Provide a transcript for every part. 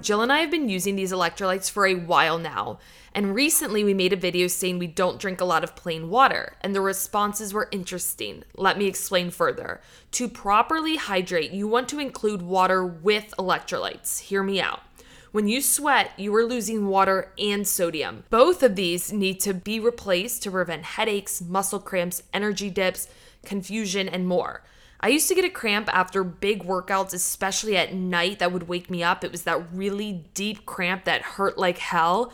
Jill and I have been using these electrolytes for a while now, and recently we made a video saying we don't drink a lot of plain water, and the responses were interesting. Let me explain further. To properly hydrate, you want to include water with electrolytes. Hear me out. When you sweat, you are losing water and sodium. Both of these need to be replaced to prevent headaches, muscle cramps, energy dips, confusion, and more. I used to get a cramp after big workouts, especially at night, that would wake me up. It was that really deep cramp that hurt like hell.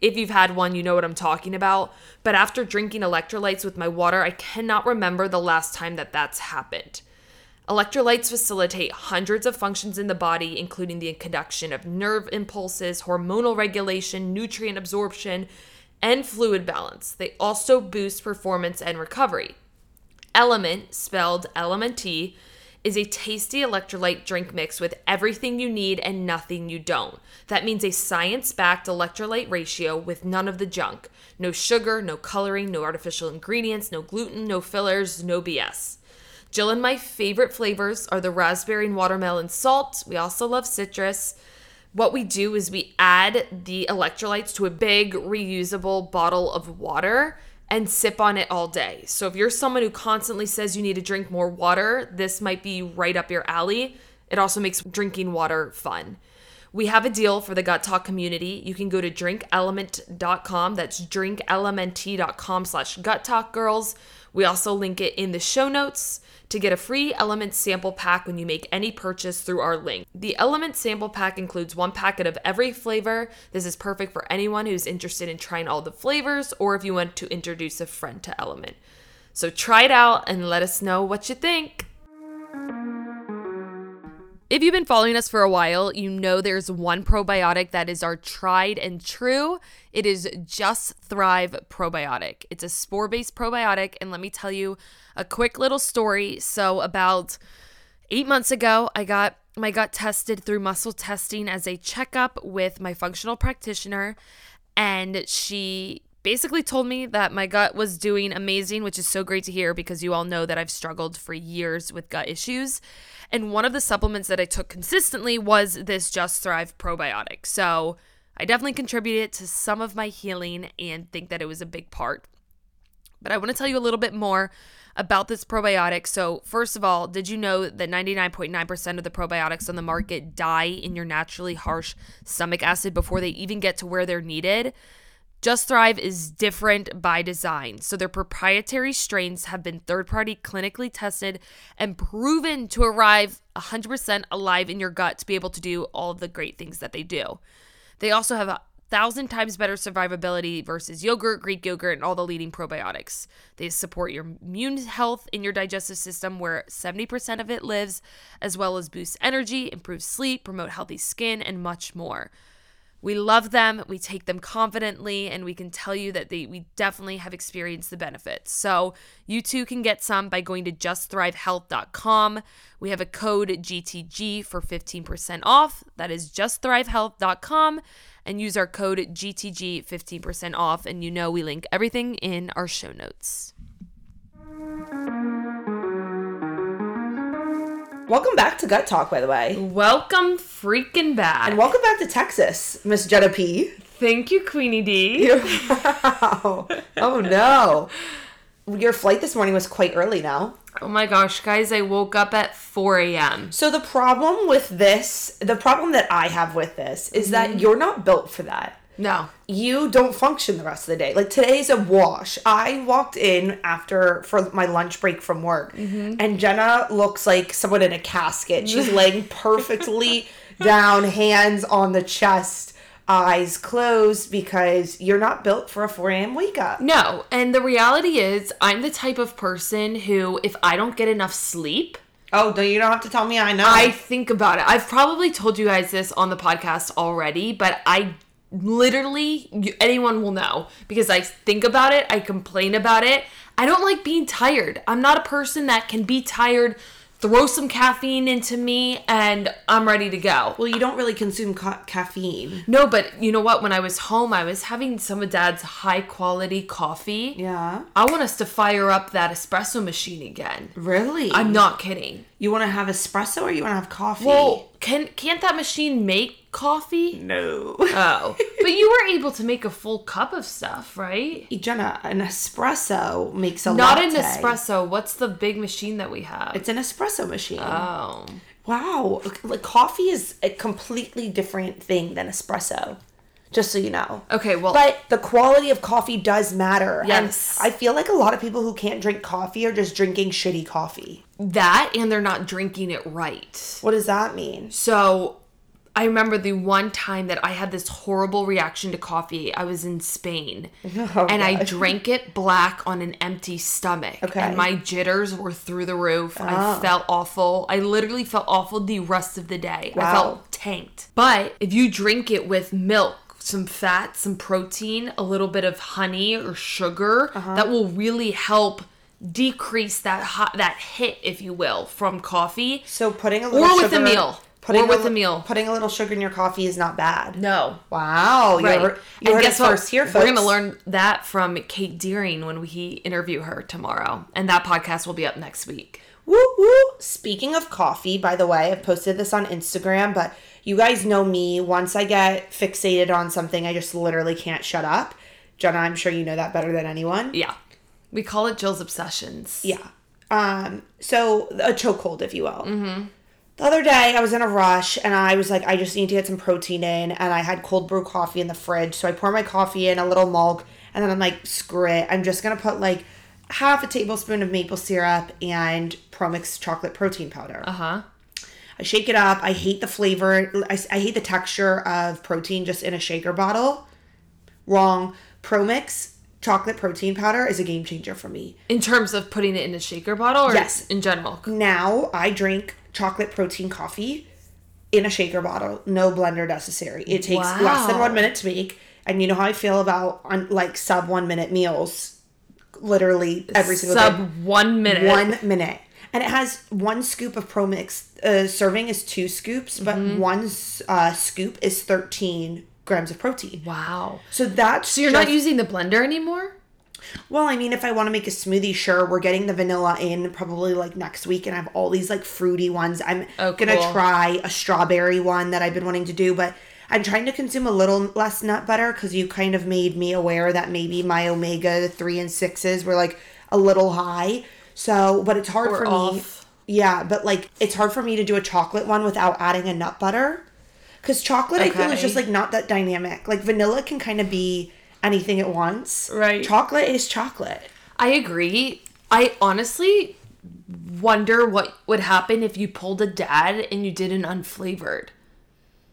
If you've had one, you know what I'm talking about. But after drinking electrolytes with my water, I cannot remember the last time that that's happened. Electrolytes facilitate hundreds of functions in the body, including the conduction of nerve impulses, hormonal regulation, nutrient absorption, and fluid balance. They also boost performance and recovery. Element, spelled LMNT, is a tasty electrolyte drink mix with everything you need and nothing you don't. That means a science backed electrolyte ratio with none of the junk. No sugar, no coloring, no artificial ingredients, no gluten, no fillers, no BS. Jill and my favorite flavors are the raspberry and watermelon salt. We also love citrus. What we do is we add the electrolytes to a big reusable bottle of water and sip on it all day. So if you're someone who constantly says you need to drink more water, this might be right up your alley. It also makes drinking water fun. We have a deal for the Gut Talk community. You can go to drinkelement.com. That's drinkelement.com slash gut talk girls. We also link it in the show notes to get a free Element sample pack when you make any purchase through our link. The Element sample pack includes one packet of every flavor. This is perfect for anyone who's interested in trying all the flavors or if you want to introduce a friend to Element. So try it out and let us know what you think. If you've been following us for a while, you know there's one probiotic that is our tried and true. It is Just Thrive Probiotic. It's a spore based probiotic. And let me tell you a quick little story. So, about eight months ago, I got my gut tested through muscle testing as a checkup with my functional practitioner. And she basically told me that my gut was doing amazing, which is so great to hear because you all know that I've struggled for years with gut issues. And one of the supplements that I took consistently was this Just Thrive probiotic. So I definitely contributed to some of my healing and think that it was a big part. But I want to tell you a little bit more about this probiotic. So, first of all, did you know that 99.9% of the probiotics on the market die in your naturally harsh stomach acid before they even get to where they're needed? Just Thrive is different by design. So, their proprietary strains have been third party clinically tested and proven to arrive 100% alive in your gut to be able to do all of the great things that they do. They also have thousand times better survivability versus yogurt, Greek yogurt, and all the leading probiotics. They support your immune health in your digestive system, where 70% of it lives, as well as boost energy, improve sleep, promote healthy skin, and much more. We love them, we take them confidently, and we can tell you that they we definitely have experienced the benefits. So you too can get some by going to justthrivehealth.com. We have a code GTG for 15% off. That is justthrivehealth.com and use our code GTG 15% off. And you know we link everything in our show notes. Welcome back to Gut Talk, by the way. Welcome freaking back. And welcome back to Texas, Miss Jenna P. Thank you, Queenie D. Wow. oh no. Your flight this morning was quite early now. Oh my gosh, guys, I woke up at 4 a.m. So the problem with this, the problem that I have with this is that mm-hmm. you're not built for that. No. You don't function the rest of the day. Like today's a wash. I walked in after for my lunch break from work, mm-hmm. and Jenna looks like someone in a casket. She's laying perfectly down, hands on the chest, eyes closed, because you're not built for a 4 a.m. wake up. No. And the reality is, I'm the type of person who, if I don't get enough sleep, Oh, no, you don't have to tell me. I know. I think about it. I've probably told you guys this on the podcast already, but I literally you, anyone will know because I think about it, I complain about it. I don't like being tired. I'm not a person that can be tired, throw some caffeine into me, and I'm ready to go. Well, you don't really consume ca- caffeine. No, but you know what? When I was home, I was having some of Dad's high quality coffee. Yeah. I want us to fire up that espresso machine again. Really? I'm not kidding. You want to have espresso or you want to have coffee? Well, can can't that machine make coffee? no. Oh, but you were able to make a full cup of stuff, right? Jenna, an espresso makes a Not latte. an espresso. What's the big machine that we have? It's an espresso machine. oh, wow. Like coffee is a completely different thing than espresso. Just so you know. okay. Well, But the quality of coffee does matter. Yes. And I feel like a lot of people who can't drink coffee are just drinking shitty coffee. that and they're not drinking it right. What does that mean? So I remember the one time that I had this horrible reaction to coffee. I was in Spain Oh, and I drank it black on an empty stomach. Okay. And my jitters were through the roof. Oh. I felt awful. I literally felt awful the rest of the day. Wow. I felt tanked. But if you drink it with milk, some fat, some protein, a little bit of honey or sugar, Uh-huh. that will really help decrease that hot, that hit, if you will, from coffee. So putting a little Or with a sugar- meal. Putting Or with li- a meal. Putting a little sugar in your coffee is not bad. No. Wow. You Right. heard, you and heard guess it what? first here, We're going to learn that from Kate Deering when we interview her tomorrow. And that podcast will be up next week. Woo woo. Speaking of coffee, by the way, I've posted this on Instagram, but you guys know me. Once I get fixated on something, I just literally can't shut up. Jenna, I'm sure you know that better than anyone. Yeah. We call it Jill's Obsessions. Yeah. Um, so a chokehold, if you will. Mm-hmm. The other day, I was in a rush and I was like, I just need to get some protein in. And I had cold brew coffee in the fridge. So I pour my coffee in, a little mug, and then I'm like, screw it. I'm just going to put like half a tablespoon of maple syrup and Promix chocolate protein powder. Uh huh. I shake it up. I hate the flavor. I, I hate the texture of protein just in a shaker bottle. Wrong. Promix chocolate protein powder is a game changer for me. In terms of putting it in a shaker bottle or Yes. in general? Now I drink chocolate protein coffee in a shaker bottle, no blender necessary. It takes less than one minute to make, and you know how I feel about on like sub one minute meals, literally every single Sub day. one minute. One minute, and it has one scoop of Pro Mix. Uh, serving is two scoops, but Mm-hmm. one uh, scoop is thirteen grams of protein. Wow. So that's So you're not using the blender anymore? Well, I mean, if I want to make a smoothie, sure, we're getting the vanilla in probably like next week, and I have all these like fruity ones. I'm Oh, gonna cool. try a strawberry one that I've been wanting to do, but I'm trying to consume a little less nut butter because you kind of made me aware that maybe my omega three and sixes were like a little high. So, but it's hard Or for me. Yeah, but like it's hard for me to do a chocolate one without adding a nut butter. Because chocolate, I feel, is just like not that dynamic. Like vanilla can kind of be anything at once. Right. Chocolate is chocolate. I agree. I honestly wonder what would happen if you pulled a dad and you did an unflavored.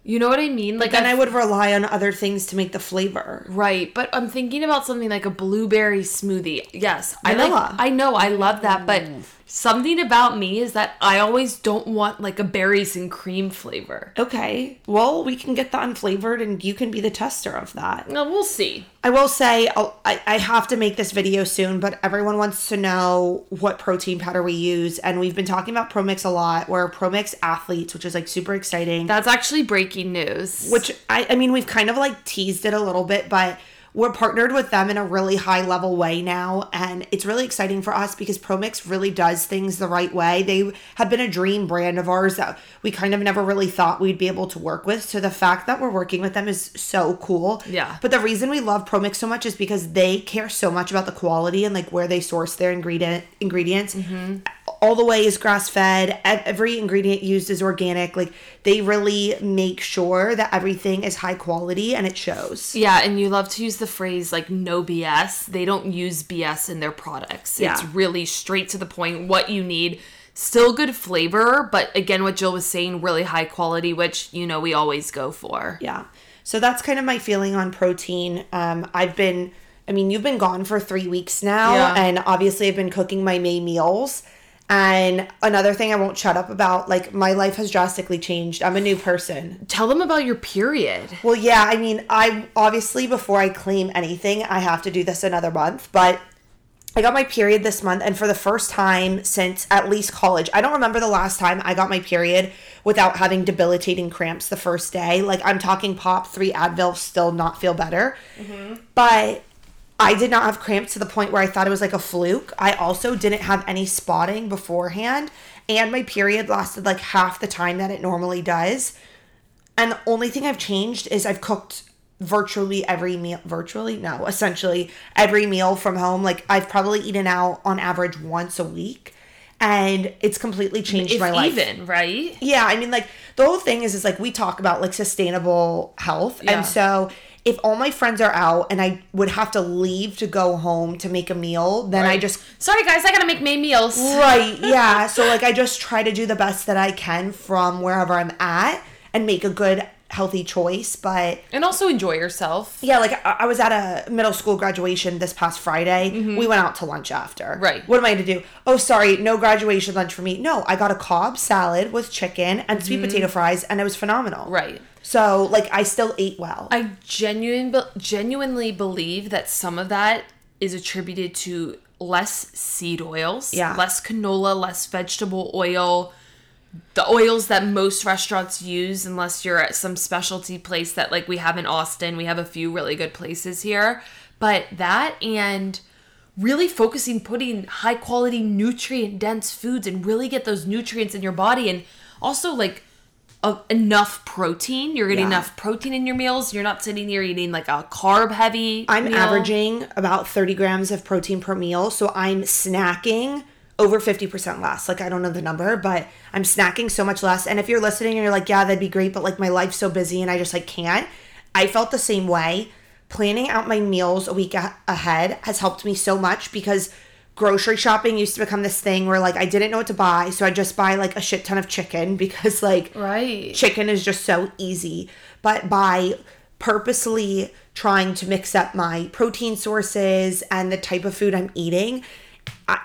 You know what I mean? Like Then I've- I would rely on other things to make the flavor. Right, but I'm thinking about something like a blueberry smoothie. Yes, I Vanilla. like. I know, I love that, but mm. Something about me is that I always don't want like a berries and cream flavor. Okay. Well, we can get the unflavored and you can be the tester of that. No, we'll see. I will say, I'll, I, I have to make this video soon, but everyone wants to know what protein powder we use. And we've been talking about Promix a lot. We're Promix athletes, which is like super exciting. That's actually breaking news. which I, I mean, we've kind of like teased it a little bit, but we're partnered with them in a really high level way now. And it's really exciting for us because Promix really does things the right way. They have been a dream brand of ours that we kind of never really thought we'd be able to work with. So the fact that we're working with them is so cool. Yeah. But the reason we love Promix so much is because they care so much about the quality and like where they source their ingredient ingredients mm-hmm. all the way is grass fed. Every ingredient used is organic. Like they really make sure that everything is high quality and it shows. yeah, and you love to use the phrase like no BS. They don't use BS in their products. Yeah. It's really straight to the point what you need. Still good flavor, but again, what Jill was saying, really high quality, which you know we always go for. Yeah. So that's kind of my feeling on protein. Um, I've been, I mean, you've been gone for three weeks now, Yeah. and obviously I've been cooking my May meals. And another thing I won't shut up about, like my life has drastically changed. I'm a new person. Tell them about your period. Well, yeah, I mean, I obviously before I claim anything, I have to do this another month, but I got my period this month, and for the first time since at least college, I don't remember the last time I got my period without having debilitating cramps the first day. Like, I'm talking pop, three Advil, still not feel better. Mm-hmm. But I did not have cramps to the point where I thought it was like a fluke. I also didn't have any spotting beforehand, and my period lasted like half the time that it normally does. And the only thing I've changed is I've cooked virtually every meal virtually no essentially every meal from home like i've probably eaten out on average once a week and it's completely changed If my life even, right? yeah i mean like the whole thing is is like we talk about like sustainable health Yeah. and so if all my friends are out and i would have to leave to go home to make a meal then i just Sorry guys, I gotta make May meals. right yeah so like i just try to do the best that i can from wherever i'm at and make a good healthy choice but And also enjoy yourself. yeah, like I, I was at a middle school graduation this past Friday. We went out to lunch after. Mm-hmm. Right. What am I to do? Oh, sorry, no graduation lunch for me. No, I got a Cobb salad with chicken and sweet potato fries, and it was phenomenal. Mm-hmm. Right. So, like, I still ate well. I genuine, genuinely believe that some of that is attributed to less seed oils, Yeah. less canola, less vegetable oil, the oils that most restaurants use, unless you're at some specialty place that like we have in Austin. We have a few really good places here, but that and really focusing putting high quality nutrient dense foods and really get those nutrients in your body and also like a, enough protein you're getting Yeah. enough protein in your meals you're not sitting here eating like a carb heavy I'm meal. averaging about 30 grams of protein per meal. So I'm snacking over 50% less. Like, I don't know the number, but I'm snacking so much less. And if you're listening and you're like, yeah, that'd be great, but like my life's so busy and I just like can't, I felt the same way. Planning out my meals a week a- ahead has helped me so much because grocery shopping used to become this thing where like I didn't know what to buy. So I just buy like a shit ton of chicken because like right chicken is just so easy. But by purposely trying to mix up my protein sources and the type of food I'm eating,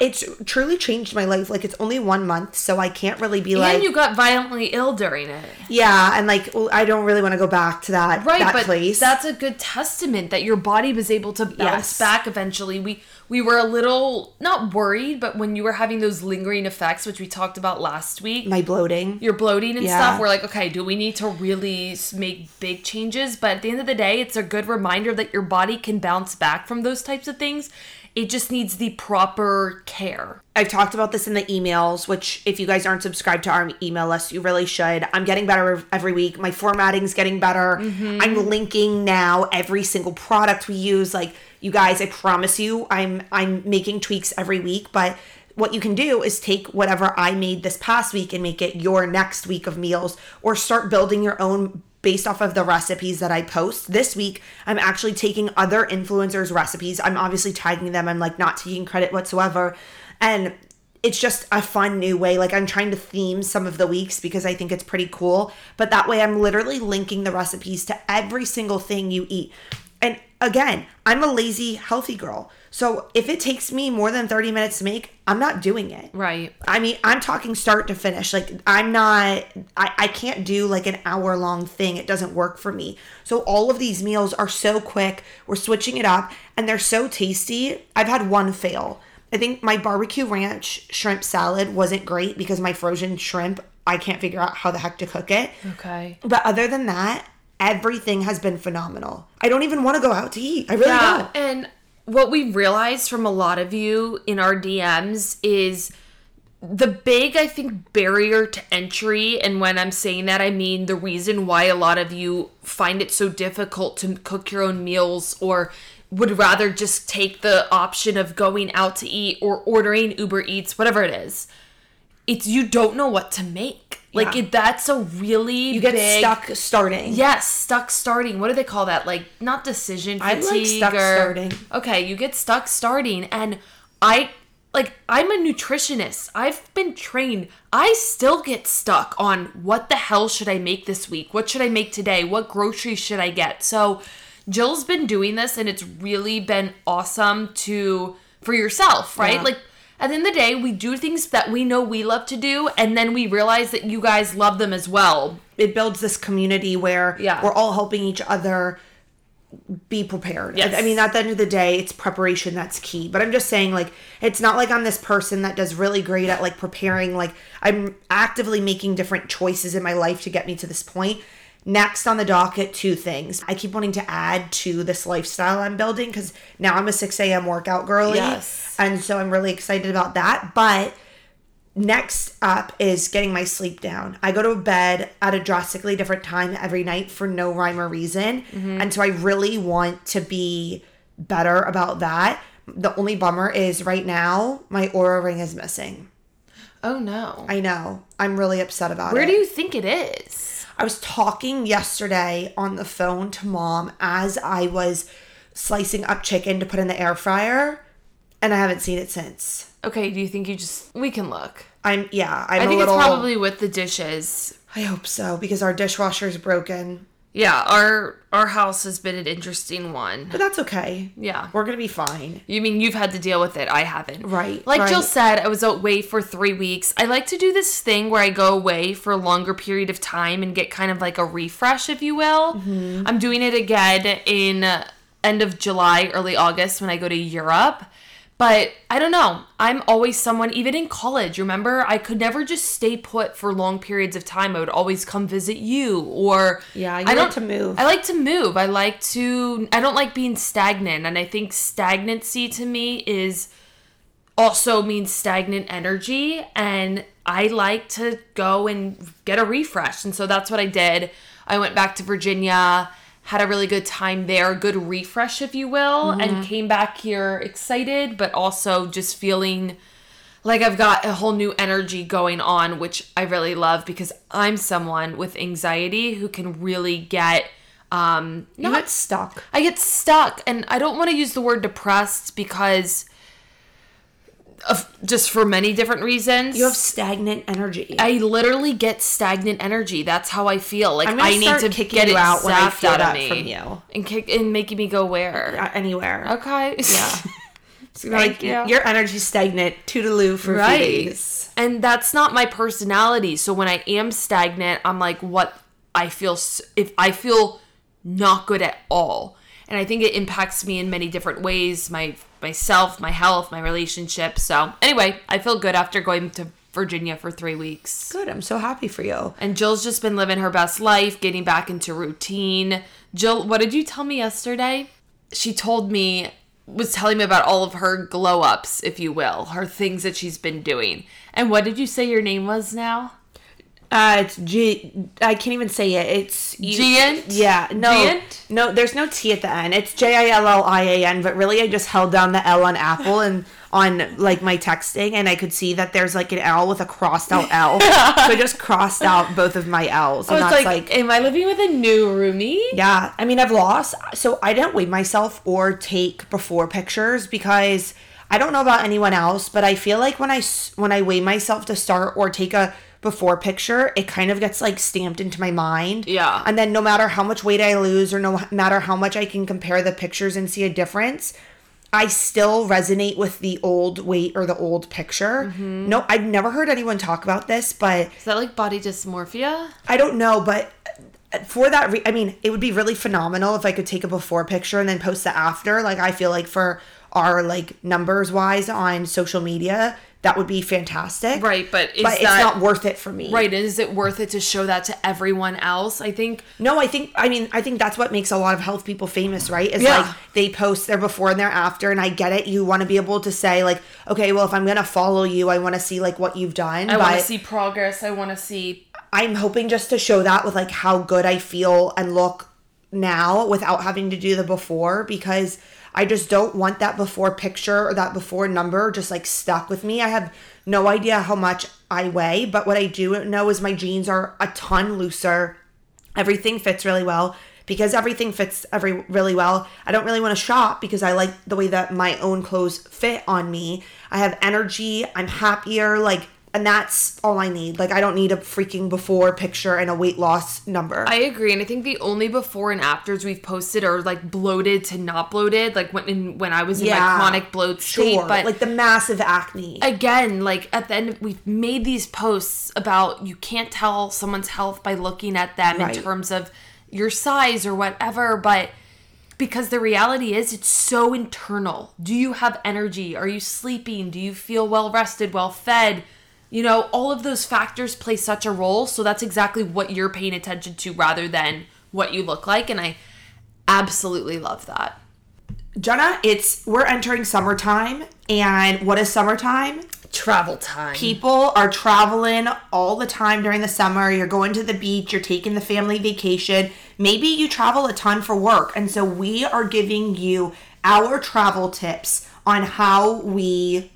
it's truly changed my life. Like it's only one month, so I can't really be like, and you got violently ill during it yeah, and like well, I don't really want to go back to that right that but place. that's a good testament that your body was able to bounce Yes. back eventually we we were a little not worried but when you were having those lingering effects which we talked about last week my bloating. you're bloating and Yeah. stuff we're like okay do we need to really make big changes but at the end of the day it's a good reminder that your body can bounce back from those types of things it just needs the proper care I've talked about this in the emails, which if you guys aren't subscribed to our email list, you really should. I'm getting better every week. My formatting's getting better. Mm-hmm. I'm linking now every single product we use. Like you guys, I promise you, I'm I'm making tweaks every week, but what you can do is take whatever I made this past week and make it your next week of meals or start building your own based off of the recipes that I post. This week, I'm actually taking other influencers' recipes. I'm obviously tagging them. I'm like not taking credit whatsoever. And it's just a fun new way. Like I'm trying to theme some of the weeks because I think it's pretty cool. But that way I'm literally linking the recipes to every single thing you eat. And again, I'm a lazy, healthy girl. So if it takes me more than 30 minutes to make, I'm not doing it. right I mean, I'm talking start to finish. Like, I'm not, I, I can't do like an hour long thing. It doesn't work for me. So, all of these meals are so quick. We're switching it up and they're so tasty. I've had one fail. I think my barbecue ranch shrimp salad wasn't great because my frozen shrimp, I can't figure out how the heck to cook it. okay But other than that, everything has been phenomenal. I don't even want to go out to eat. I really Yeah, don't. and what we realized from a lot of you in our DMs is the big, I think, barrier to entry. And when I'm saying that, I mean the reason why a lot of you find it so difficult to cook your own meals or would rather just take the option of going out to eat or ordering Uber Eats, whatever it is. It's you don't know what to make. Like Yeah. it, that's a really You get big, stuck starting. Yes, stuck starting. What do they call that? Like not decision fatigue. I like stuck or starting. Okay, you get stuck starting and I like I'm a nutritionist. I've been trained. I still get stuck on what the hell should I make this week? What should I make today? What groceries should I get? So Jill's been doing this and it's really been awesome to for yourself, right? Yeah. Like At the end of the day, we do things that we know we love to do, and then we realize that you guys love them as well. It builds this community where Yeah. we're all helping each other be prepared. Yes. I mean, at the end of the day, it's preparation that's key. But I'm just saying, like, it's not like I'm this person that does really great at like preparing. Like, I'm actively making different choices in my life to get me to this point. Next on the docket, two things. I keep wanting to add to this lifestyle I'm building because now I'm a 6 a.m. workout girly. Yes. And so I'm really excited about that. But next up is getting my sleep down. I go to bed at a drastically different time every night for no rhyme or reason. Mm-hmm. And so I really want to be better about that. The only bummer is right now my Oura ring is missing. Oh no. I know. I'm really upset about Where it. Where do you think it is? I was talking yesterday on the phone to mom as I was slicing up chicken to put in the air fryer, and I haven't seen it since. Okay, do you think you just we can look? I'm yeah, I'm I think little it's probably with the dishes. I hope so because our dishwasher is broken. Yeah, our our house has been an interesting one. But that's okay. Yeah. We're gonna be fine. You mean you've had to deal with it? I haven't. Right, Like Jill said, I was away for three weeks. I like to do this thing where I go away for a longer period of time and get kind of like a refresh, if you will. Mm-hmm. I'm doing it again in end of July, early August when I go to Europe. But I don't know. I'm always someone, even in college, remember? I could never just stay put for long periods of time. I would always come visit you or. Yeah, you I like to move. I like to move. I like to. I don't like being stagnant. And I think stagnancy to me is also means stagnant energy. And I like to go and get a refresh. And so that's what I did. I went back to Virginia, had a really good time there, good refresh, if you will, and came back here excited, but also just feeling like I've got a whole new energy going on, which I really love because I'm someone with anxiety who can really get um not get stuck. I get stuck and I don't want to use the word depressed because of just for many different reasons. You have stagnant energy. I literally get stagnant energy. That's how I feel. Like gonna need to kicking get you it out when I feel out that me from you. and kick and making me go where. Uh, anywhere. Okay. Yeah. Thank like you. your energy's stagnant, toodaloo for few days. And that's not my personality. So when I am stagnant, I'm like, what I feel, s- if I feel not good at all. And I think it impacts me in many different ways my myself, my health, my relationship. So anyway, I feel good after going to Virginia for three weeks. Good. I'm so happy for you. And Jill's just been living her best life, getting back into routine. Jill, what did you tell me yesterday? She told me, was telling me about all of her glow ups, if you will, her things that she's been doing. And what did you say your name was now? Uh, it's G. I can't even say it. It's Giant? Yeah. No. Giant? No. There's no T at the end. It's J I L L I A N. But really, I just held down the L on Apple and on like my texting, and I could see that there's like an L with a crossed out L. so I just crossed out both of my L's, and I was that's like, like am I living with a new roomie? Yeah, I mean, I've lost. So I didn't weigh myself or take before pictures because I don't know about anyone else, but I feel like when I when I weigh myself to start or take a before picture, it kind of gets like stamped into my mind. Yeah. And then no matter how much weight I lose or no matter how much I can compare the pictures and see a difference, I still resonate with the old weight or the old picture. Mm-hmm. No, I've never heard anyone talk about this, but Is that like body dysmorphia? I don't know, but uh, for that, re- I mean, it would be really phenomenal if I could take a before picture and then post the after. Like, I feel like for our like numbers wise on social media, that would be fantastic. Right, but is but it's that not worth it for me. right? Is it worth it to show that to everyone else? I think No, I think I mean I think that's what makes a lot of health people famous, right? Is Yeah. like they post their before and their after, and I get it. You want to be able to say like, okay, well, if I'm gonna follow you, I want to see like what you've done. I want to see progress. I want to see I'm hoping just to show that with like how good I feel and look now without having to do the before because I just don't want that before picture or that before number just like stuck with me. I have no idea how much I weigh, but what I do know is my jeans are a ton looser. Everything fits really well. Because everything fits every really well, I don't really want to shop because I like the way that my own clothes fit on me. I have energy, I'm happier, like And that's all I need. Like I don't need a freaking before picture and a weight loss number. I agree, and I think the only before and afters we've posted are like bloated to not bloated, like when in, when I was in Yeah, my chronic bloat state. sure. But like the massive acne. again, like at the end, we've made these posts about you can't tell someone's health by looking at them Right. in terms of your size or whatever, but because the reality is it's so internal. Do you have energy? Are you sleeping? Do you feel well rested, well fed? You know, all of those factors play such a role. So that's exactly what you're paying attention to rather than what you look like. And I absolutely love that. Jenna, it's we're entering summertime and what is summertime? Travel time. People are traveling all the time during the summer. You're going to the beach, you're taking the family vacation. Maybe you travel a ton for work. And so we are giving you our travel tips on how we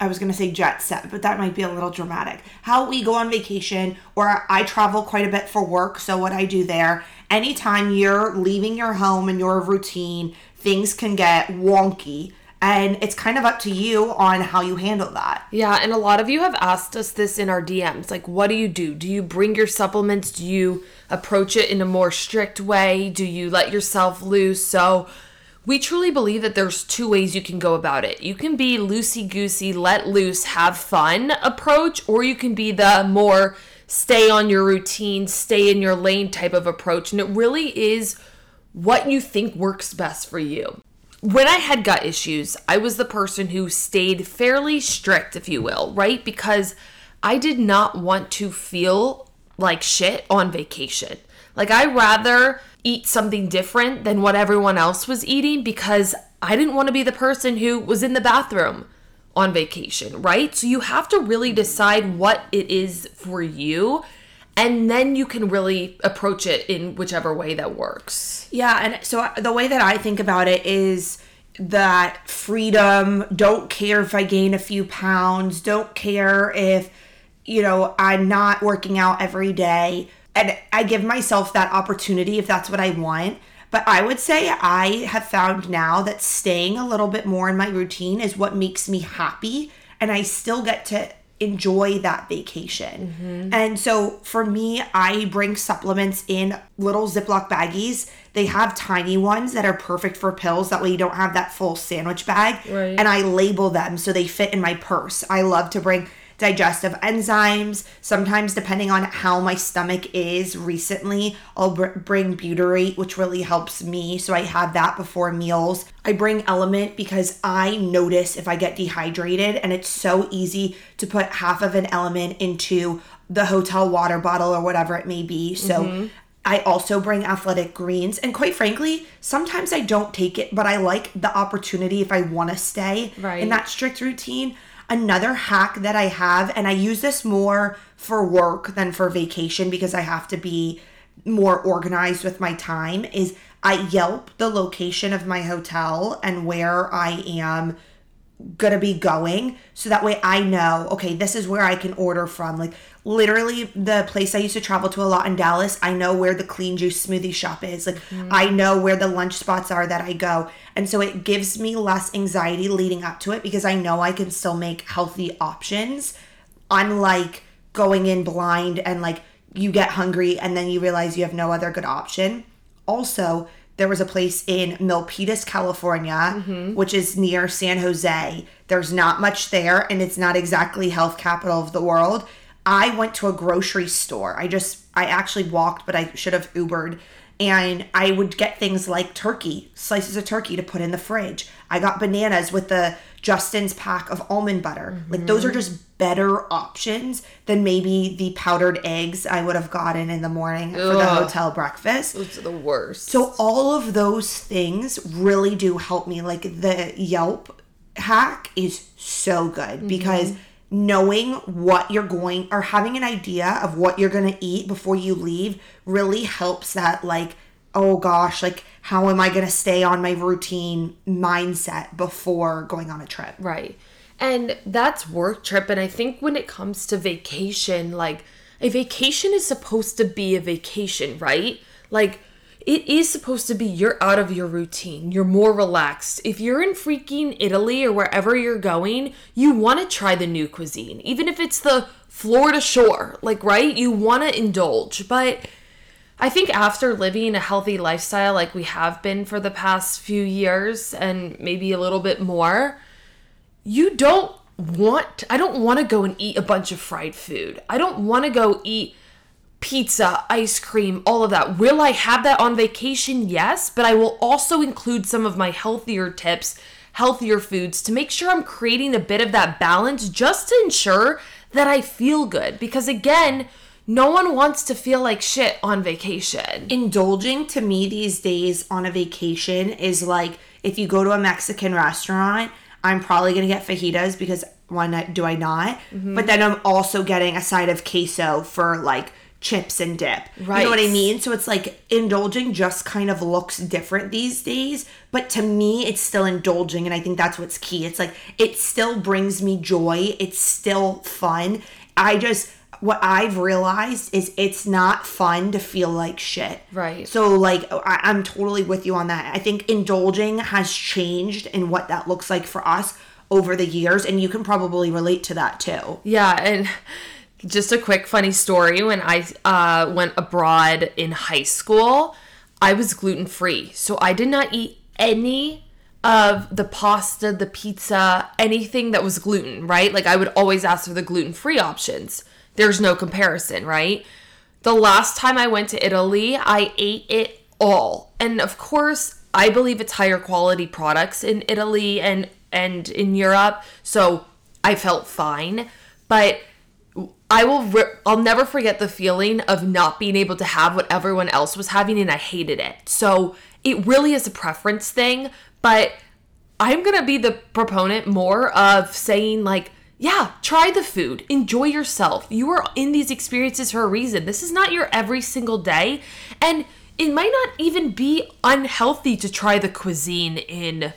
I was going to say jet set, but that might be a little dramatic. How we go on vacation, or I travel quite a bit for work. So, what I do there, anytime you're leaving your home and your routine, things can get wonky. And it's kind of up to you on how you handle that. Yeah, and a lot of you have asked us this in our DMs. Like, what do you do? Do you bring your supplements? Do you approach it in a more strict way? Do you let yourself loose? So, we truly believe that there's two ways you can go about it. You can be loosey goosey, let loose, have fun approach, or you can be the more stay on your routine, stay in your lane type of approach. And it really is what you think works best for you when I had gut issues, I was the person who stayed fairly strict, if you will, right? Because I did not want to feel like shit on vacation. Like, I rather eat something different than what everyone else was eating because I didn't want to be the person who was in the bathroom on vacation, right? So you have to really decide what it is for you. And then you can really approach it in whichever way that works. Yeah, and so the way that I think about it is that freedom, don't care if I gain a few pounds, don't care if, you know, I'm not working out every day. And I give myself that opportunity if that's what I want. But I would say I have found now that staying a little bit more in my routine is what makes me happy. And I still get to enjoy that vacation. Mm-hmm. And so for me, I bring supplements in little Ziploc baggies. They have tiny ones that are perfect for pills. That way you don't have that full sandwich bag. Right. And I label them so they fit in my purse. I love to bring digestive enzymes. Sometimes, depending on how my stomach is recently, I'll br- bring butyrate, which really helps me. So I have that before meals. I bring element because I notice if I get dehydrated, and it's so easy to put half of an element into the hotel water bottle or whatever it may be. So. Mm-hmm. I also bring athletic greens. And quite frankly, sometimes I don't take it, but I like the opportunity if I want to stay Right. in that strict routine. Another hack that I have, and I use this more for work than for vacation because I have to be more organized with my time, is I Yelp the location of my hotel and where I am gonna be going so that way I know, okay, this is where I can order from. Like literally the place I used to travel to a lot in Dallas, I know where the clean juice smoothie shop is. Like mm-hmm. I know where the lunch spots are that I go. And so it gives me less anxiety leading up to it because I know I can still make healthy options unlike going in blind and like you get hungry and then you realize you have no other good option. Also, there was a place in Milpitas, California, mm-hmm. which is near San Jose. There's not much there and it's not exactly health capital of the world. I went to a grocery store. I just I actually walked, but I should have Ubered. And I would get things like turkey, slices of turkey to put in the fridge. I got bananas with the Justin's pack of almond butter. Like mm-hmm. those are just better options than maybe the powdered eggs I would have gotten in the morning for the hotel breakfast. Those are the worst. So all of those things really do help me. Like the Yelp hack is so good mm-hmm. because knowing what you're going or having an idea of what you're going to eat before you leave really helps that like oh gosh, like how am I going to stay on my routine mindset before going on a trip? Right. And that's work trip. And I think when it comes to vacation, like a vacation is supposed to be a vacation, right? Like it is supposed to be you're out of your routine. You're more relaxed. If you're in freaking Italy or wherever you're going, you want to try the new cuisine. Even if it's the Florida shore, like right? You want to indulge. But I think after living a healthy lifestyle like we have been for the past few years and maybe a little bit more, you don't want I don't want to go and eat a bunch of fried food. I don't want to go eat pizza, ice cream, all of that. Will I have that on vacation? Yes, but I will also include some of my healthier tips, healthier foods to make sure I'm creating a bit of that balance just to ensure that I feel good. Because again, no one wants to feel like shit on vacation. Indulging to me these days on a vacation is like if you go to a Mexican restaurant, I'm probably gonna get fajitas because why not do I not? Mm-hmm. But then I'm also getting a side of queso for like chips and dip. Right. You know what I mean? So it's like indulging just kind of looks different these days. But to me, it's still indulging. And I think that's what's key. It's like it still brings me joy. It's still fun. I just, what I've realized is it's not fun to feel like shit. Right. So, like, I, I'm totally with you on that. I think indulging has changed in what that looks like for us over the years. And you can probably relate to that too. Yeah, and just a quick funny story when I uh, went abroad in high school, I was gluten free. So I did not eat any of the pasta, the pizza, anything that was gluten, right? Like I would always ask for the gluten free options. There's no comparison, right? The last time I went to Italy, I ate it all. And of course, I believe it's higher quality products in Italy and and in Europe. So I felt fine, but I will re- I'll never forget the feeling of not being able to have what everyone else was having and I hated it. So it really is a preference thing, but I'm going to be the proponent more of saying like yeah, try the food. Enjoy yourself. You are in these experiences for a reason. This is not your every single day. And it might not even be unhealthy to try the cuisine in,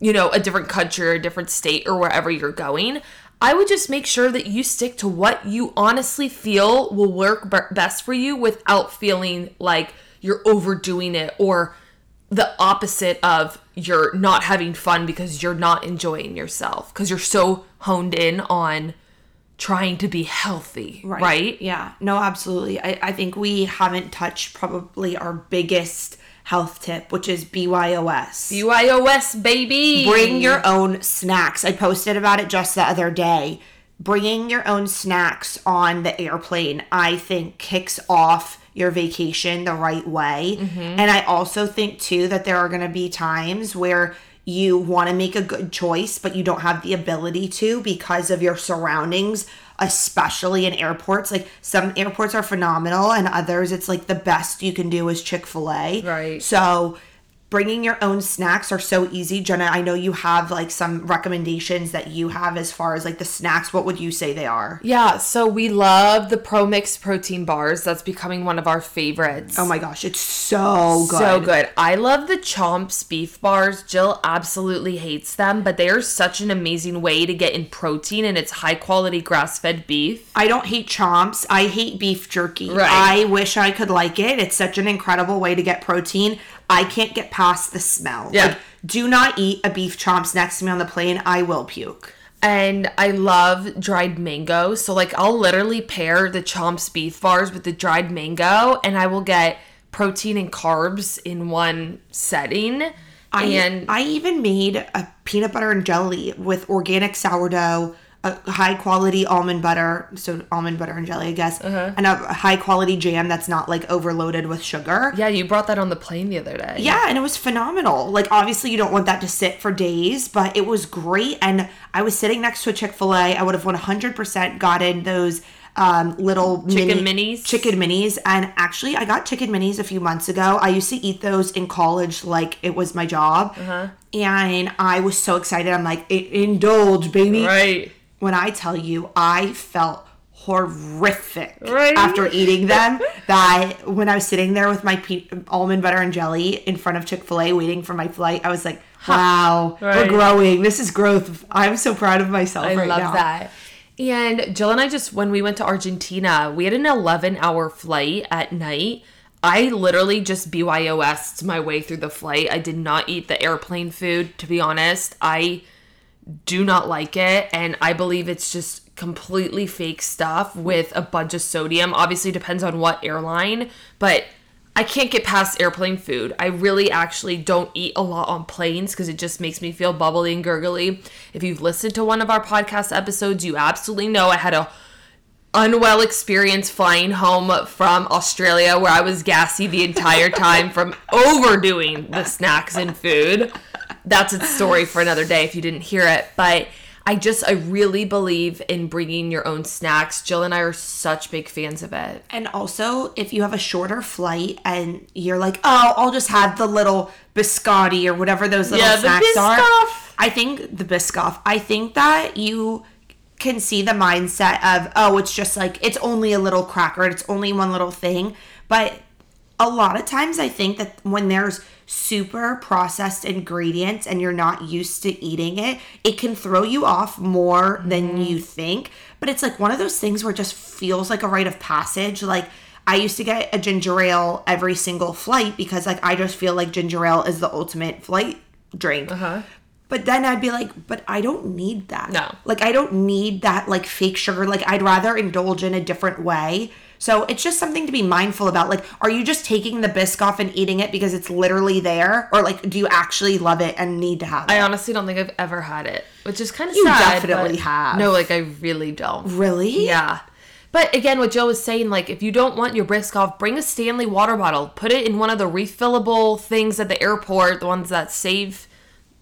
you know, a different country or a different state or wherever you're going. I would just make sure that you stick to what you honestly feel will work best for you without feeling like you're overdoing it or the opposite of you're not having fun because you're not enjoying yourself because you're so honed in on trying to be healthy, right? right? Yeah. No, absolutely. I, I think we haven't touched probably our biggest health tip, which is BYOS. UIOS baby. Bring your own snacks. I posted about it just the other day. Bringing your own snacks on the airplane, I think, kicks off your vacation the right way. Mm-hmm. And I also think, too, that there are going to be times where you want to make a good choice, but you don't have the ability to because of your surroundings, especially in airports. Like some airports are phenomenal, and others, it's like the best you can do is Chick fil A. Right. So bringing your own snacks are so easy. Jenna, I know you have like some recommendations that you have as far as like the snacks. What would you say they are? Yeah, so we love the Pro Mix protein bars. That's becoming one of our favorites. Oh my gosh, it's so good. So good. I love the Chomps beef bars. Jill absolutely hates them, but they are such an amazing way to get in protein and it's high quality grass fed beef. I don't hate chomps. I hate beef jerky. Right. I wish I could like it. It's such an incredible way to get protein. I can't get past the smell. Yeah. Like, do not eat a beef chomps next to me on the plane. I will puke. And I love dried mango. So, like, I'll literally pair the Chomps beef bars with the dried mango, and I will get protein and carbs in one setting. I, and I even made a peanut butter and jelly with organic sourdough, a high quality almond butter, so almond butter and jelly, I guess, Uh-huh. and a high quality jam that's not like overloaded with sugar. yeah, you brought that on the plane the other day. Yeah, and it was phenomenal. Like, obviously, you don't want that to sit for days, but it was great. And I was sitting next to a Chick fil A. I would have 100% gotten those um, little Chicken mini- minis? Chicken minis. And actually, I got chicken minis a few months ago. I used to eat those in college like it was my job. Uh-huh. And I was so excited. I'm like, indulge, baby. Right. When I tell you, I felt horrific Right. after eating them that when I was sitting there with my pe- almond butter and jelly in front of Chick fil A waiting for my flight, I was like, wow, we're growing. This is growth. I'm so proud of myself I right love now. that. And Jill and I just, when we went to Argentina, we had an 11 hour flight at night. I literally just BYOS my way through the flight. I did not eat the airplane food, to be honest. I do not like it, and I believe it's just completely fake stuff with a bunch of sodium. Obviously, depends on what airline, but I can't get past airplane food. I really actually don't eat a lot on planes because it just makes me feel bubbly and gurgly. If you've listened to one of our podcast episodes, you absolutely know I had a unwell experience flying home from Australia where I was gassy the entire time from overdoing the snacks and food. That's a story for another day if you didn't hear it, but I just I really believe in bringing your own snacks. Jill and I are such big fans of it. And also, if you have a shorter flight and you're like, oh, I'll just have the little biscotti or whatever those little Yeah, the snacks are. I think the Biscoff. I think that you can see the mindset of, oh, it's just like it's only a little cracker, it's only one little thing. But a lot of times I think that when there's super processed ingredients and you're not used to eating it, it can throw you off more than you think. But it's like one of those things where it just feels like a rite of passage. Like I used to get a ginger ale every single flight because like I just feel like ginger ale is the ultimate flight drink. Uh-huh. But then I'd be like, but I don't need that. No. Like I don't need that like fake sugar. Like I'd rather indulge in a different way. So it's just something to be mindful about. Like, are you just taking the Biscoff and eating it because it's literally there? Or like do you actually love it and need to have it? I honestly don't think I've ever had it, which is kind of You sad. definitely have. No, like I really don't. really? Yeah. But again, what Joe was saying, like, if you don't want your Biscoff, bring a Stanley water bottle. Put it in one of the refillable things at the airport, the ones that save,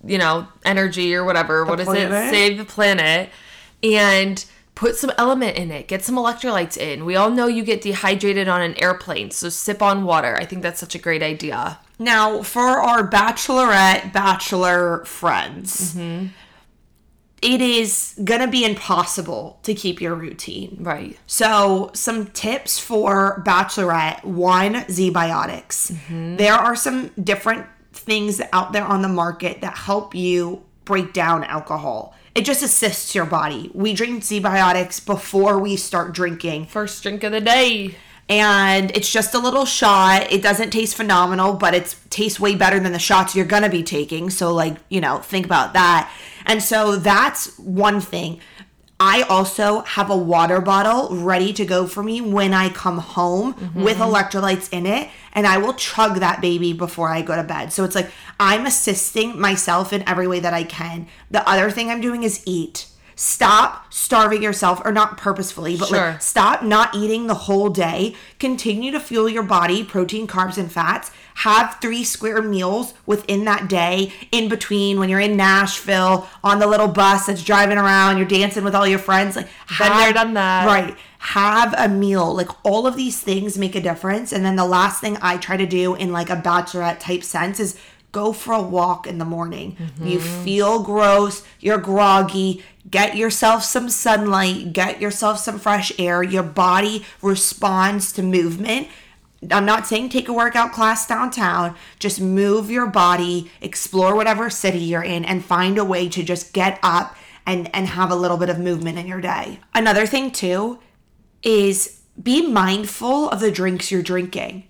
you know, energy or whatever. What is it? planet? Save the planet. And put some LMNT in it. Get some electrolytes in. We all know you get dehydrated on an airplane, so sip on water. I think that's such a great idea. Now, for our bachelorette, bachelor friends, Mm-hmm. it is gonna be impossible to keep your routine. Right. So, some tips for Bachelorette one, ZBiotics. There are some different things out there on the market that help you break down alcohol. It just assists your body. We drink ZBiotics before we start drinking, First drink of the day. and it's just a little shot. It doesn't taste phenomenal, but it tastes way better than the shots you're gonna be taking. So, like, you know, think about that. And so that's one thing. I also have a water bottle ready to go for me when I come home mm-hmm. with electrolytes in it, and I will chug that baby before I go to bed. So it's like I'm assisting myself in every way that I can. The other thing I'm doing is eat. Stop starving yourself, or not purposefully, but Sure. like stop not eating the whole day. Continue to fuel your body, protein, carbs, and fats. Have three square meals within that day, in between when you're in Nashville on the little bus that's driving around, you're dancing with all your friends. Like, Been there, done that. Right. Have a meal. Like, all of these things make a difference. And then the last thing I try to do in like a bachelorette type sense is go for a walk in the morning. Mm-hmm. You feel gross, you're groggy, get yourself some sunlight, get yourself some fresh air. Your body responds to movement. I'm not saying take a workout class downtown, just move your body, explore whatever city you're in, and find a way to just get up and, and have a little bit of movement in your day. Another thing, too, is be mindful of the drinks you're drinking.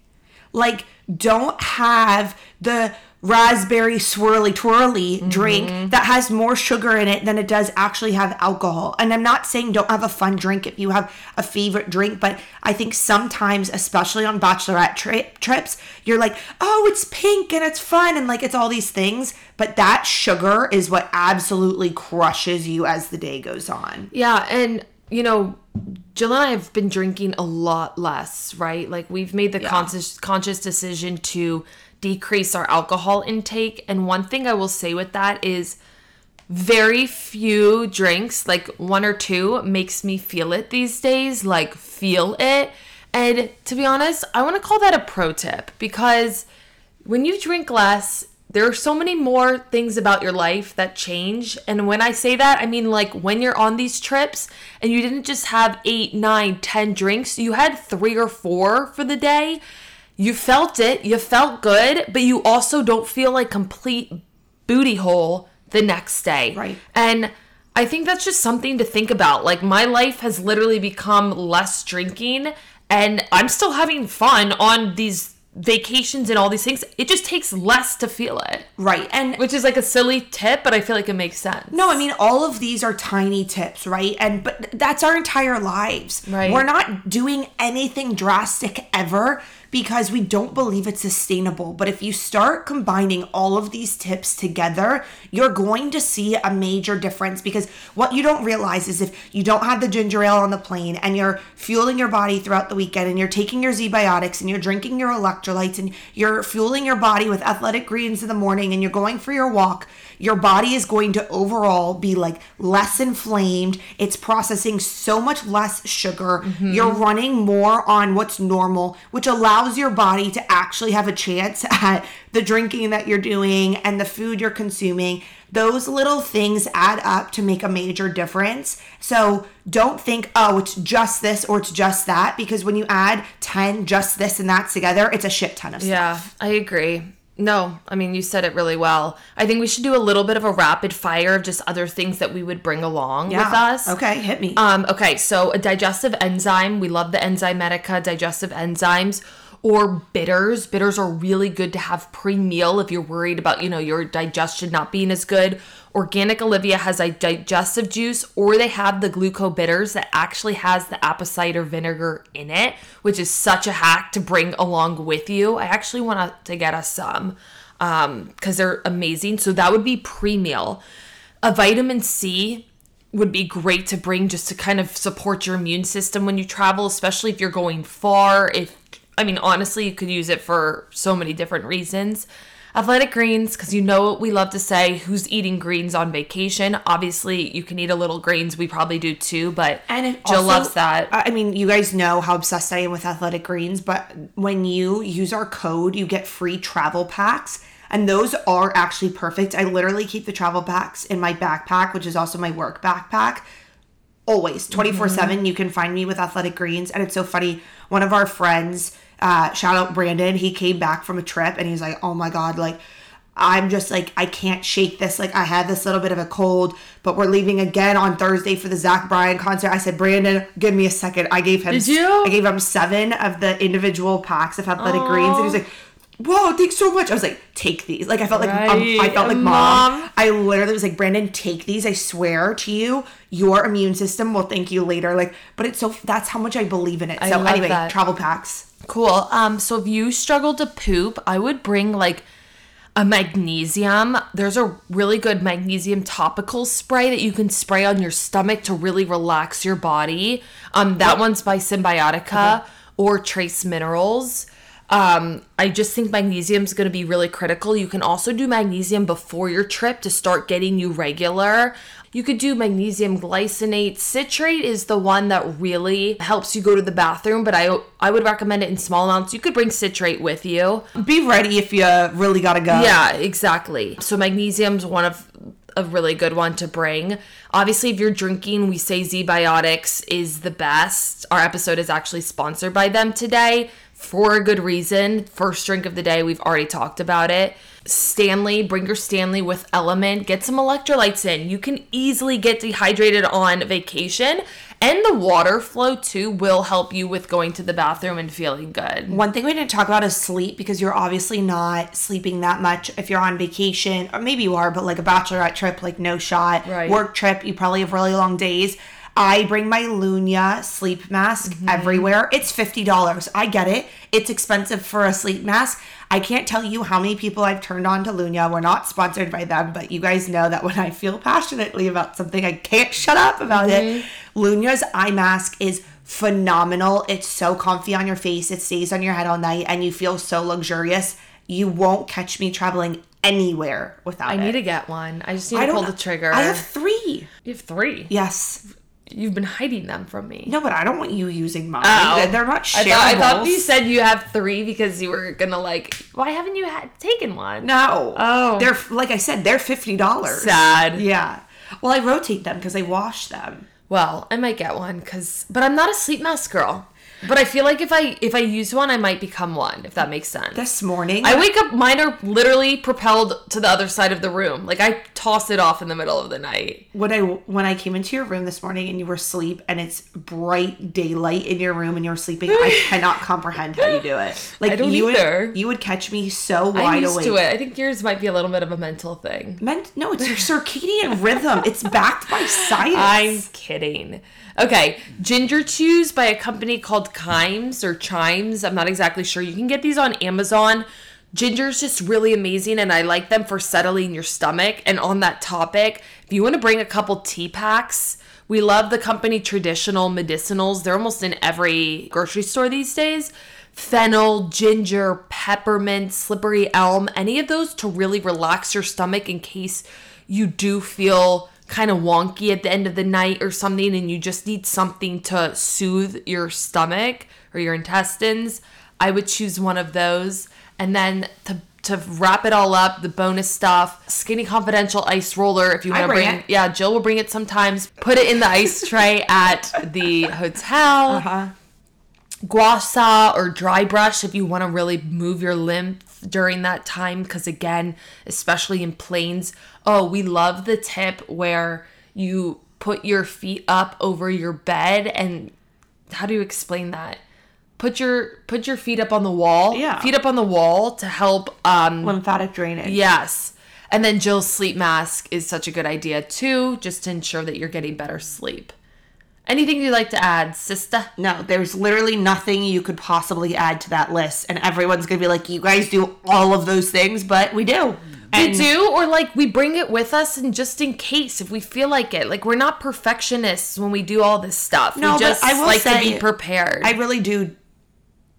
Like, don't have the raspberry swirly twirly mm-hmm. drink that has more sugar in it than it does actually have alcohol. And I'm not saying don't have a fun drink if you have a favorite drink, but I think sometimes, especially on bachelorette tri- trips, you're like, oh, it's pink and it's fun and like it's all these things. But that sugar is what absolutely crushes you as the day goes on. Yeah, and you know, Jill and I have been drinking a lot less, right? Like we've made the conscious conscious decision to decrease our alcohol intake. And one thing I will say with that is very few drinks, like one or two, makes me feel it these days, like feel it. And to be honest, I want to call that a pro tip because when you drink less, there are so many more things about your life that change. And when I say that, I mean like when you're on these trips and you didn't just have eight, nine, ten drinks, you had three or four for the day. You felt it, you felt good, but you also don't feel like complete booty hole the next day. Right. And I think that's just something to think about. Like my life has literally become less drinking and I'm still having fun on these vacations and all these things, it just takes less to feel it. Right. And Which is like a silly tip, but I feel like it makes sense. No, I mean all of these are tiny tips, right? And but that's our entire lives. Right. We're not doing anything drastic ever because we don't believe it's sustainable. But if you start combining all of these tips together, you're going to see a major difference because what you don't realize is if you don't have the ginger ale on the plane and you're fueling your body throughout the weekend and you're taking your ZBiotics and you're drinking your electrolytes and you're fueling your body with athletic greens in the morning and you're going for your walk, your body is going to overall be like less inflamed. It's processing so much less sugar. Mm-hmm. You're running more on what's normal, which allows your body to actually have a chance at the drinking that you're doing and the food you're consuming. Those little things add up to make a major difference. So don't think, oh, it's just this or it's just that, because when you add 10 just this and that together, it's a shit ton of stuff. Yeah, I agree. No, I mean, you said it really well. I think we should do a little bit of a rapid fire of just other things that we would bring along with us. Okay, hit me. Um, okay, so a digestive enzyme. We love the Enzymedica digestive enzymes or bitters. Bitters are really good to have pre-meal if you're worried about, you know, your digestion not being as good. Organic Olivia has a digestive juice or they have the gluco bitters that actually has the apple cider vinegar in it, which is such a hack to bring along with you. I actually want to get us some um cuz they're amazing. So that would be pre-meal. A vitamin C would be great to bring just to kind of support your immune system when you travel, especially if you're going far. If I mean, honestly, you could use it for so many different reasons. Athletic greens, because you know what we love to say who's eating greens on vacation? Obviously, you can eat a little greens. We probably do too, but And Jill also- loves that. I I mean, you guys know how obsessed I am with athletic greens, but when you use our code, you get free travel packs. And those are actually perfect. I literally keep the travel packs in my backpack, which is also my work backpack. Always 24 7. Mm-hmm. You can find me with athletic greens. And it's so funny. One of our friends, uh, shout out Brandon, he came back from a trip and he's like, oh my God, like, I'm just like, I can't shake this. Like, I had this little bit of a cold, but we're leaving again on Thursday for the Zach Bryan concert. I said, Brandon, give me a second. I gave him, Did you? I gave him seven of the individual packs of athletic greens. And he was like, Whoa, thanks so much. I was like, take these. Like I felt like um, I felt like mom. Mom. I literally was like, Brandon, take these. I swear to you, your immune system will thank you later. Like, but it's so that's how much I believe in it. I so anyway, that. travel packs. Cool. Um, so if you struggle to poop, I would bring like a magnesium. There's a really good magnesium topical spray that you can spray on your stomach to really relax your body. Um, that one's by Symbiotica or Trace Minerals. Um, I just think magnesium is going to be really critical. You can also do magnesium before your trip to start getting you regular. You could do magnesium glycinate. Citrate is the one that really helps you go to the bathroom, but I I would recommend it in small amounts. You could bring citrate with you. Be ready if you really gotta go. Yeah, exactly. So magnesium's one of a really good one to bring. Obviously, if you're drinking, we say ZBiotics is the best. Our episode is actually sponsored by them today for a good reason. First drink of the day, we've already talked about it. Stanley, bring your Stanley with LMNT. Get some electrolytes in. You can easily get dehydrated on vacation, and the water flow too will help you with going to the bathroom and feeling good. One thing we didn't talk about is sleep because you're obviously not sleeping that much if you're on vacation, or maybe you are, but like a bachelorette trip, like no shot. Right. Work trip, you probably have really long days. I bring my Lunya sleep mask Mm-hmm. everywhere. It's $50. I get it. It's expensive for a sleep mask. I can't tell you how many people I've turned on to Lunya. We're not sponsored by them, but you guys know that when I feel passionately about something, I can't shut up about Mm-hmm. it. Lunya's eye mask is phenomenal. It's so comfy on your face. It stays on your head all night and you feel so luxurious. You won't catch me traveling anywhere without one. I it. need to get one. I just need I to pull the trigger. I have three. You have three. Yes. You've been hiding them from me. No, but I don't want you using mine. Oh. They're not I shareable. thought, I thought you said you have three because you were gonna like. Why haven't you had taken one? no. Oh. oh. they're like I said, they're fifty dollars. Sad. Yeah. Well, I rotate them because I wash them. Well, I might get one because, but I'm not a sleep mask girl. But I feel like if I if I use one, I might become one. If that makes sense. This morning, I wake up, mine are literally propelled to the other side of the room. Like I toss it off in the middle of the night. when I when I came into your room this morning and you were asleep and it's bright daylight in your room and you're sleeping, I cannot comprehend how you do it. Like you either. would you would catch me so I'm wide used awake. to it. I think yours might be a little bit of a mental thing. Meant no, it's your circadian rhythm. It's backed by science. I'm kidding. Okay, Ginger Chews by a company called Chimes or Chimes. I'm not exactly sure. You can get these on Amazon. Ginger's just really amazing, and I like them for settling your stomach. And on that topic, if you want to bring a couple tea packs, we love the company Traditional Medicinals. They're almost in every grocery store these days. Fennel, ginger, peppermint, slippery elm, any of those to really relax your stomach in case you do feel kind of wonky at the end of the night or something and you just need something to soothe your stomach or your intestines, I would choose one of those. And then to to wrap it all up, the bonus stuff, Skinny Confidential ice roller. If you want to bring bring, it. yeah, Jill will bring it sometimes. Put it in the ice tray at the hotel uh-huh. gua sha or dry brush if you want to really move your lymph during that time because again especially in planes oh we love the tip where you put your feet up over your bed and how do you explain that put your put your feet up on the wall Yeah. feet up on the wall to help um lymphatic drainage. yes and then jill's sleep mask is such a good idea too just to ensure that you're getting better sleep anything you'd like to add sister No, there's literally nothing you could possibly add to that list, and everyone's gonna be like, "You guys do all of those things," but we do. We do, or like we bring it with us, and just in case if we feel like it, like we're not perfectionists when we do all this stuff. No, we but just I will like to say- be prepared. I really do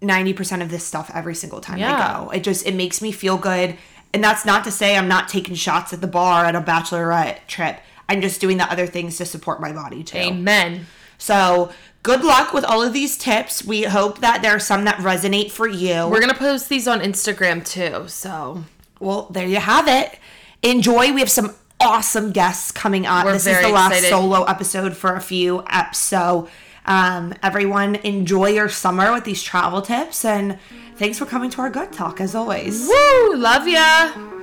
ninety percent of this stuff every single time Yeah. I go. It just it makes me feel good, and that's not to say I'm not taking shots at the bar at a bachelorette trip. I'm just doing the other things to support my body too. Amen. So good luck with all of these tips. We hope that there are some that resonate for you. We're gonna post these on Instagram too. So Well, there you have it. Enjoy. We have some awesome guests coming up. We're this is the last excited. solo episode for a few eps. So, um, everyone, enjoy your summer with these travel tips. And thanks for coming to our gut talk as always. woo, love ya.